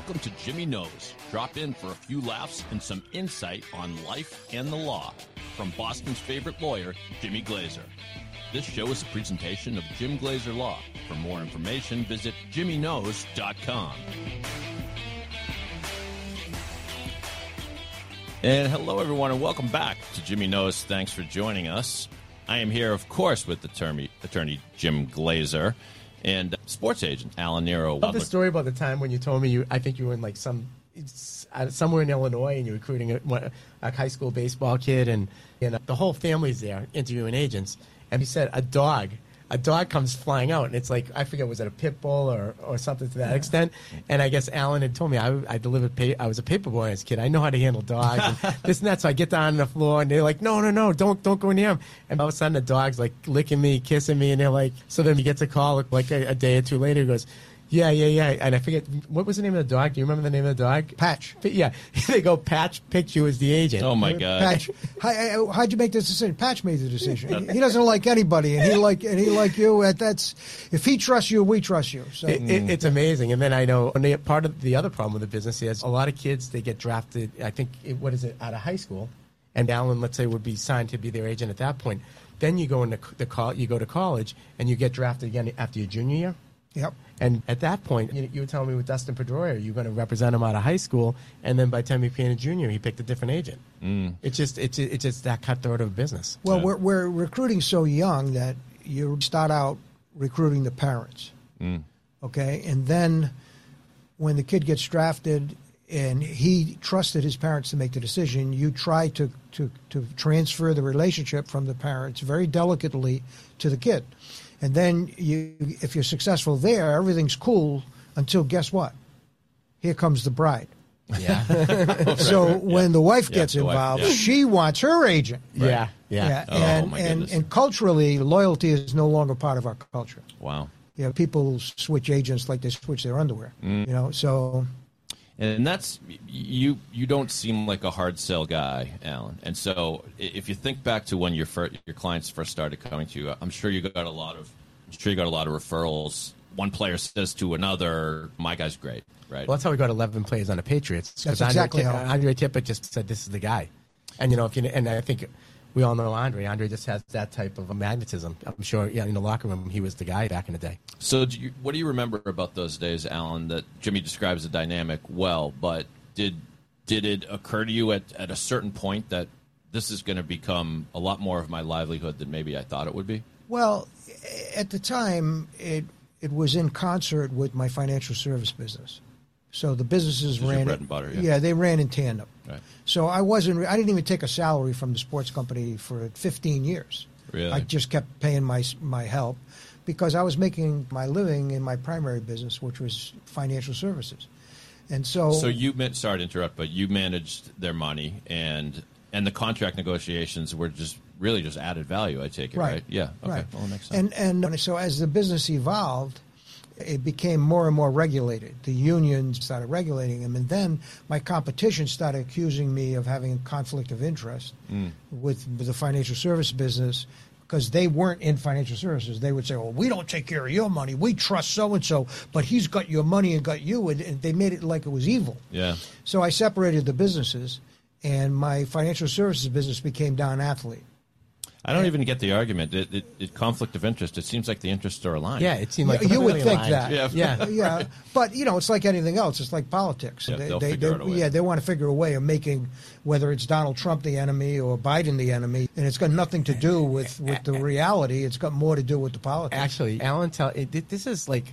Welcome to Jimmy Knows. Drop in for a few laughs and some insight on life and the law from Boston's favorite lawyer, Jimmy Glazer. This show is a presentation of Jim Glazer Law. For more information, visit jimmyknows.com. And hello, everyone, and welcome back to Jimmy Knows. Thanks for joining us. I am here, of course, with attorney, attorney Jim Glazer and sports agent Alan Nero. I love the story about the time when you told me you. I think you were in like some uh, somewhere in Illinois and you're recruiting a, a high school baseball kid, and and the whole family's there interviewing agents. And he said a dog a dog comes flying out, and it's like I forget was it a pit bull or, or something to that yeah. extent. And I guess Alan had told me I, I delivered pa- I was a paper boy as a kid. I know how to handle dogs and this and that. So I get down on the floor, and they're like, no, no, no, don't don't go near him. And all of a sudden the dog's like licking me, kissing me, and they're like. So then he gets a call like a, a day or two later. He goes yeah, yeah, yeah. And I forget what was the name of the dog. Do you remember the name of the dog? Patch. Yeah, they go. Patch picked you as the agent. Oh my god. Patch. How, uh, uh, how'd you make this decision? Patch made the decision. he doesn't like anybody, and he like and he like you. That's if he trusts you, we trust you. So it, it, it's amazing. And then I know and part of the other problem with the business is a lot of kids they get drafted. I think what is it out of high school, and Alan, let's say, would be signed to be their agent at that point. Then you go into the call. You go to college, and you get drafted again after your junior year. Yep. And at that point, you, you were telling me with Dustin Pedroia, you're going to represent him out of high school, and then by the time he became a junior, he picked a different agent. Mm. It's just it's it's just that cutthroat of business. Well, yeah. we're we're recruiting so young that you start out recruiting the parents, mm. okay, and then when the kid gets drafted and he trusted his parents to make the decision, you try to to to transfer the relationship from the parents very delicately to the kid. And then you, if you're successful there, everything's cool until guess what? Here comes the bride. Yeah. so when the wife gets yeah, involved, wife, yeah. she wants her agent. Right. Yeah. Yeah. yeah. Oh, and, and, and culturally, loyalty is no longer part of our culture. Wow. Yeah. people switch agents like they switch their underwear. Mm. You know, so and that's you you don't seem like a hard sell guy alan. And so if you think back to when your first, your clients first started coming to you i'm sure you got a lot of i'm sure you got a lot of referrals. One player says to another my guy's great right? Well that's how we got 11 players on the patriots that's exactly andre, how andre tippett just said this is the guy. And you know if you and i think we all know Andre. Andre just has that type of a magnetism. I'm sure, yeah, in the locker room, he was the guy back in the day. So, do you, what do you remember about those days, Alan? That Jimmy describes the dynamic well, but did did it occur to you at, at a certain point that this is going to become a lot more of my livelihood than maybe I thought it would be? Well, at the time, it it was in concert with my financial service business. So the businesses ran bread and butter. Yeah. yeah, they ran in tandem. Right. So I wasn't. I didn't even take a salary from the sports company for 15 years. Really? I just kept paying my my help because I was making my living in my primary business, which was financial services. And so, so you meant sorry to interrupt, but you managed their money and and the contract negotiations were just really just added value. I take it right. right? Yeah. Okay. Right. Well, makes sense. And and so as the business evolved, it became more and more regulated. The unions started regulating them, and then my competition started accusing me of having a conflict of interest mm. with, the financial service business because they weren't in financial services. They would say, "Well, we don't take care of your money. We trust so and so, but he's got your money and got you," and, and they made it like it was evil. Yeah. So I separated the businesses, and my financial services business became Don Athlete. I don't even get the argument. It, it, it, conflict of interest. It seems like the interests are aligned. Yeah, it seems like you would think aligned. that. Yeah, yeah, yeah. But you know, it's like anything else. It's like politics. Yeah, they, they'll they, figure they, out. Yeah, they want to figure a way of making whether it's Donald Trump the enemy or Biden the enemy, and it's got nothing to do with with the reality. It's got more to do with the politics. Actually, Alan, tell it, this is like.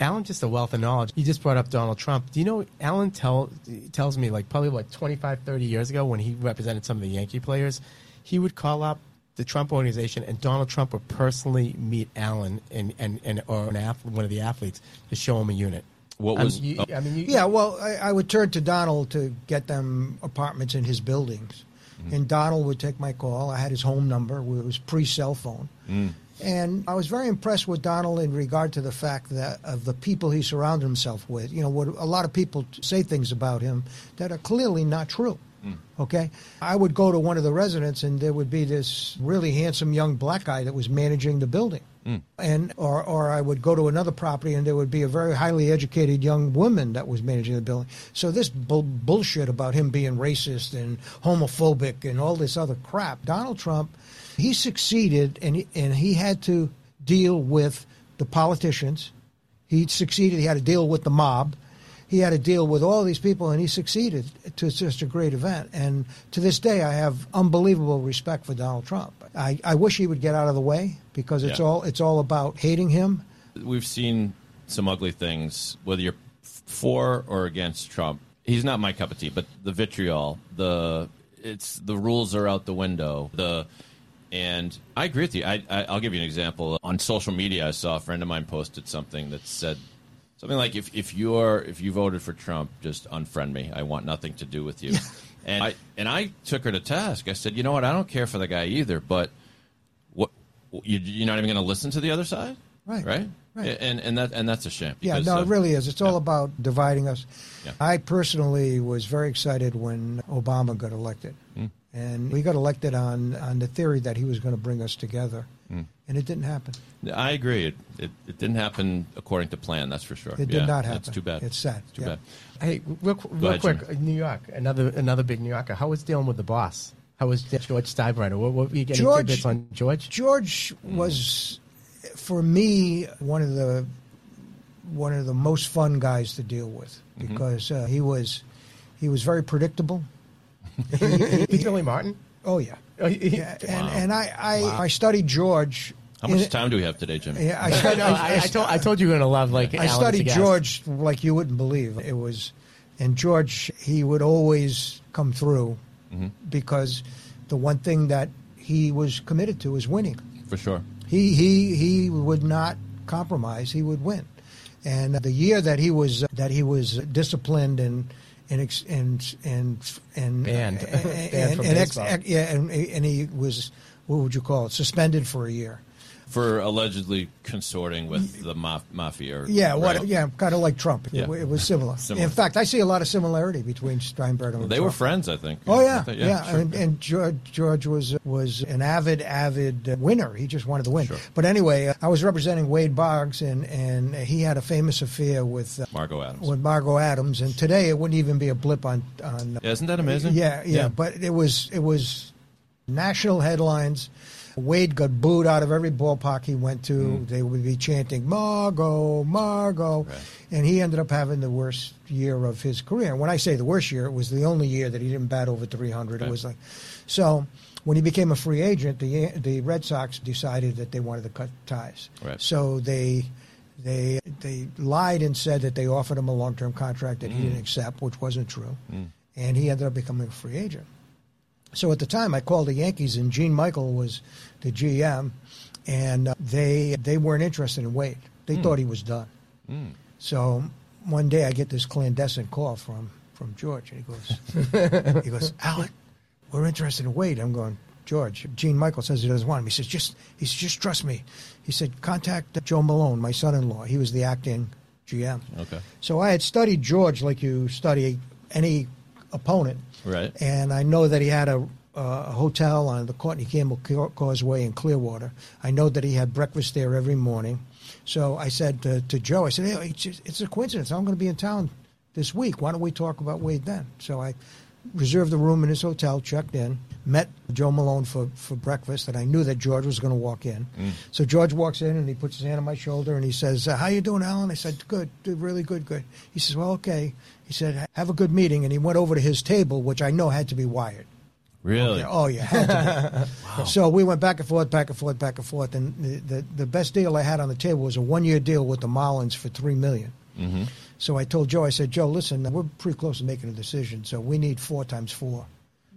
Alan, just a wealth of knowledge. You just brought up Donald Trump. Do you know, Alan tell, tells me, like, probably like 25, 30 years ago when he represented some of the Yankee players, he would call up the Trump organization and Donald Trump would personally meet Alan and, and, and or an athlete, one of the athletes to show him a unit. What was? I mean, you, oh. I mean you, yeah. Well, I, I, would turn to Donald to get them apartments in his buildings, mm-hmm. and Donald would take my call. I had his home number. It was pre cell phone, mm. and I was very impressed with Donald in regard to the fact that of the people he surrounded himself with. You know, what a lot of people say things about him that are clearly not true. Mm. Okay, I would go to one of the residents, and there would be this really handsome young black guy that was managing the building, mm. and or or I would go to another property, and there would be a very highly educated young woman that was managing the building. So this bull- bullshit about him being racist and homophobic and all this other crap, Donald Trump, he succeeded, and he, and he had to deal with the politicians. He succeeded. He had to deal with the mob. He had to deal with all these people, and he succeeded to such a great event. And to this day, I have unbelievable respect for Donald Trump. I, I wish he would get out of the way because it's Yeah. all it's all about hating him. We've seen some ugly things, whether you're for or against Trump. He's not my cup of tea, but the vitriol, the it's the rules are out the window. The and I agree with you. I, I I'll give you an example. On social media, I saw a friend of mine posted something that said something like, "If if you're if you voted for Trump, just unfriend me. I want nothing to do with you." and I and I took her to task. I said, "You know what? I don't care for the guy either, but what you, you're not even going to listen to the other side, Right. Right, Right. And and that and that's a shame. Yeah, no, uh, it really is. It's all yeah. about dividing us. Yeah. I personally was very excited when Obama got elected, Hmm. and we got elected on on the theory that he was going to bring us together, And it didn't happen. I agree. It, it it didn't happen according to plan. That's for sure. It Yeah, did not happen. It's too bad. It's sad. It's too Yeah. bad. Hey, real, real ahead, quick, Jimmy. New York, another another big New Yorker. How was dealing with the boss? How was George Steinbrenner? What, what were you getting George- tidbits on George? George was, for me, one of the one of the most fun guys to deal with Mm-hmm. because uh, he was he was very predictable. He's Billy Martin. Oh yeah, he- yeah. And Wow. and I I, I studied George. How much in- time do we have today, Jimmy? Yeah, I I, studied. know, I, I told I told you you were gonna love like. I Alan studied Segass. George like you wouldn't believe. It was, and George, he would always come through Mm-hmm. because the one thing that he was committed to was winning. For sure. He he he would not compromise. He would win. And the year that he was that he was disciplined and and ex- and and and Banned. and, Banned and, from and ex- ex- yeah, and, and he was what would you call it? Suspended for a year. For allegedly consorting with the maf- mafia. Yeah, what? Yeah, kind of like Trump. Yeah. It, it was similar. Similar. In fact, I see a lot of similarity between Steinbrenner and They were friends, I think. Oh yeah, think- yeah, sure. and, and George, George was was an avid, avid winner. He just wanted to win. Sure. But anyway, uh, I was representing Wade Boggs, and and he had a famous affair with uh, Margo Adams. with Margo Adams, and today it wouldn't even be a blip on on. Yeah, isn't that amazing? Yeah, yeah, but it was it was national headlines. Wade got booed out of every ballpark he went to. Mm. They would be chanting Margo, Margo, Right. and he ended up having the worst year of his career. And when I say the worst year, it was the only year that he didn't bat over 300. It was like so. When he became a free agent, the the Red Sox decided that they wanted to cut ties. Right. So they they they lied and said that they offered him a long term contract that he mm. didn't accept, which wasn't true, mm. and he ended up becoming a free agent. So at the time, I called the Yankees, and Gene Michael was the GM, and uh, they they weren't interested in Wade. They thought he was done. So one day, I get this clandestine call from from George, and he goes, he goes, Alec, we're interested in Wade. I'm going, George. Gene Michael says he doesn't want him. He says, just he says, just trust me. He said, contact Joe Molloy, my son-in-law. He was the acting GM. Okay. So I had studied George like you study any opponent. Right. And I know that he had a, a hotel on the Courtney Campbell Causeway in Clearwater. I know that he had breakfast there every morning. So I said to, to Joe, I said, hey, it's, it's a coincidence. I'm going to be in town this week. Why don't we talk about Wade then? So I reserved the room in his hotel, checked in, met Joe Molloy for, for breakfast, and I knew that George was going to walk in. So George walks in and he puts his hand on my shoulder and he says, uh, "How you doing, Alan?" I said, "Good, good, really good, good." He says, "Well, okay." He said, "Have a good meeting," and he went over to his table, which I know had to be wired. Really? Oh yeah, had to be. So we went back and forth, back and forth, back and forth, and the, the the best deal I had on the table was a one year deal with the Marlins for three million. Mm-hmm. So I told Joe, I said, Joe, listen, we're pretty close to making a decision, so we need four times four.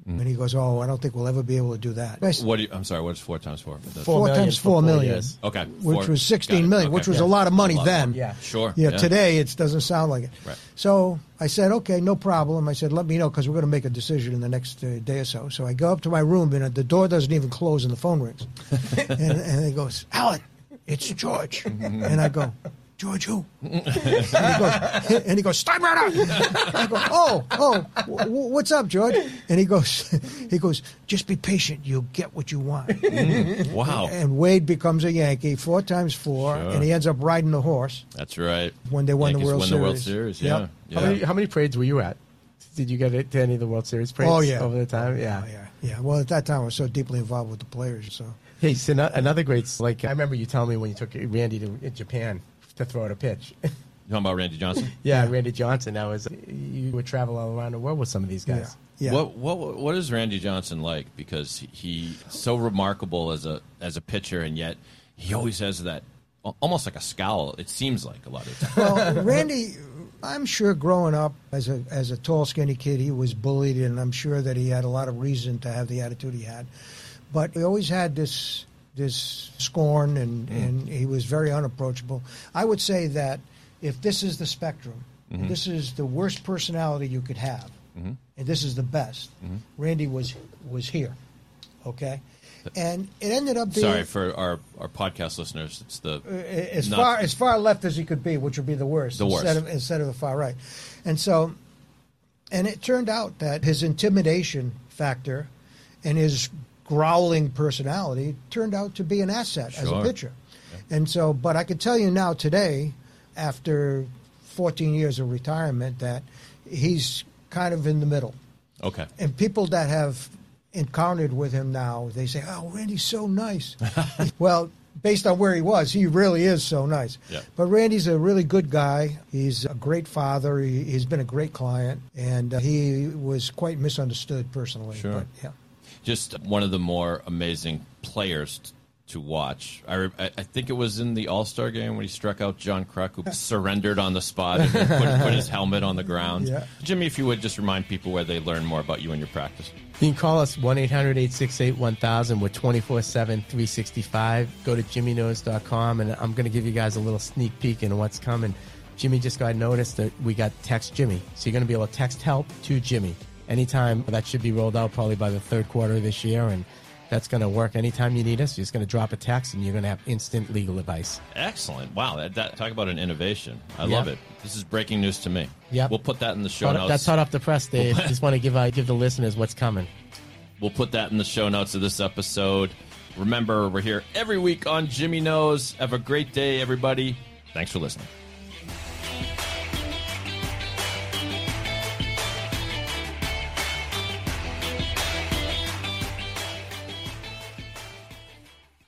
And he goes, Oh, I don't think we'll ever be able to do that. I said, What do you, I'm sorry, what's four times four? Four, Four million times four four million. years. Okay. which was got sixteen it. million, Okay. which was Yeah. a lot of money lot then. more. Yeah. Sure. Yeah, today it doesn't sound like it. Right. So I said, okay, no problem. I said, let me know because we're going to make a decision in the next uh, day or so. So I go up to my room and uh, the door doesn't even close and the phone rings. and, and he goes, "Alan, it's George. and I go, George who? and, he goes, and he goes, Steinbrenner. I go, oh, oh, w- w- what's up, George? And he goes, he goes, just be patient. You'll get what you want. Mm, wow. And Wade becomes a Yankee, four times four, Sure. and he ends up riding the horse That's right. when they won Yankees the World win Series. the World Series. Yeah. Yep. yeah. How, many, how many parades were you at? Did you get it to any of the World Series parades? Oh, yeah. over the time. Yeah. Oh, yeah, yeah. Well, at that time, I was so deeply involved with the players. So Hey, so another great like I remember you telling me when you took Randy to Japan to throw out a pitch. You talking about Randy Johnson? yeah, Randy Johnson. That was you would travel all around the world with some of these guys. yeah, What what what is Randy Johnson like? Because he, he's so remarkable as a as a pitcher, and yet he always has that almost like a scowl. It seems like a lot of the time. well, Randy, I'm sure growing up as a as a tall, skinny kid, he was bullied, and I'm sure that he had a lot of reason to have the attitude he had. But he always had this this scorn, and mm. and he was very unapproachable. I would say that if this is the spectrum, mm-hmm. this is the worst personality you could have, mm-hmm. and this is the best. Mm-hmm. Randy was was here, okay, and it ended up being Sorry for our, our podcast listeners. It's the uh, uh, as Not- far as far left as he could be, which would be the worst, The worst. instead of instead of the far right. And so, and it turned out that his intimidation factor and his growling personality turned out to be an asset as a Sure. pitcher. And so, but I can tell you now today, after 14 years of retirement, that he's kind of in the middle okay. and people that have encountered with him now, they say, "Oh, Randy's so nice." well, based on where he was, he really is so nice. Yeah. But Randy's a really good guy. He's a great father. He, he's been a great client, and uh, he was quite misunderstood personally. Sure. But, yeah. Just one of the more amazing players t- to watch. I, re- I I think it was in the All Star game when he struck out John Kruk, who surrendered on the spot and put, put his helmet on the ground. Yeah. Jimmy, if you would just remind people where they learn more about you and your practice. You can call us 1 800 868 1000. We're 24 7, 365. Go to jimmyknows.com, and I'm going to give you guys a little sneak peek into what's coming. Jimmy just got noticed that we got Text Jimmy. So you're going to be able to text help to Jimmy. Anytime that should be rolled out probably by the third quarter of this year, and that's going to work anytime you need us. You're just going to drop a text, and you're going to have instant legal advice. Excellent. Wow. That, that, talk about an innovation. I Yeah. love it. This is breaking news to me. Yep. We'll put that in the show Hot- notes. That's hot off the press, Dave. just want to give uh, give the listeners what's coming. We'll put that in the show notes of this episode. Remember, we're here every week on Jimmy Knows. Have a great day, everybody. Thanks for listening.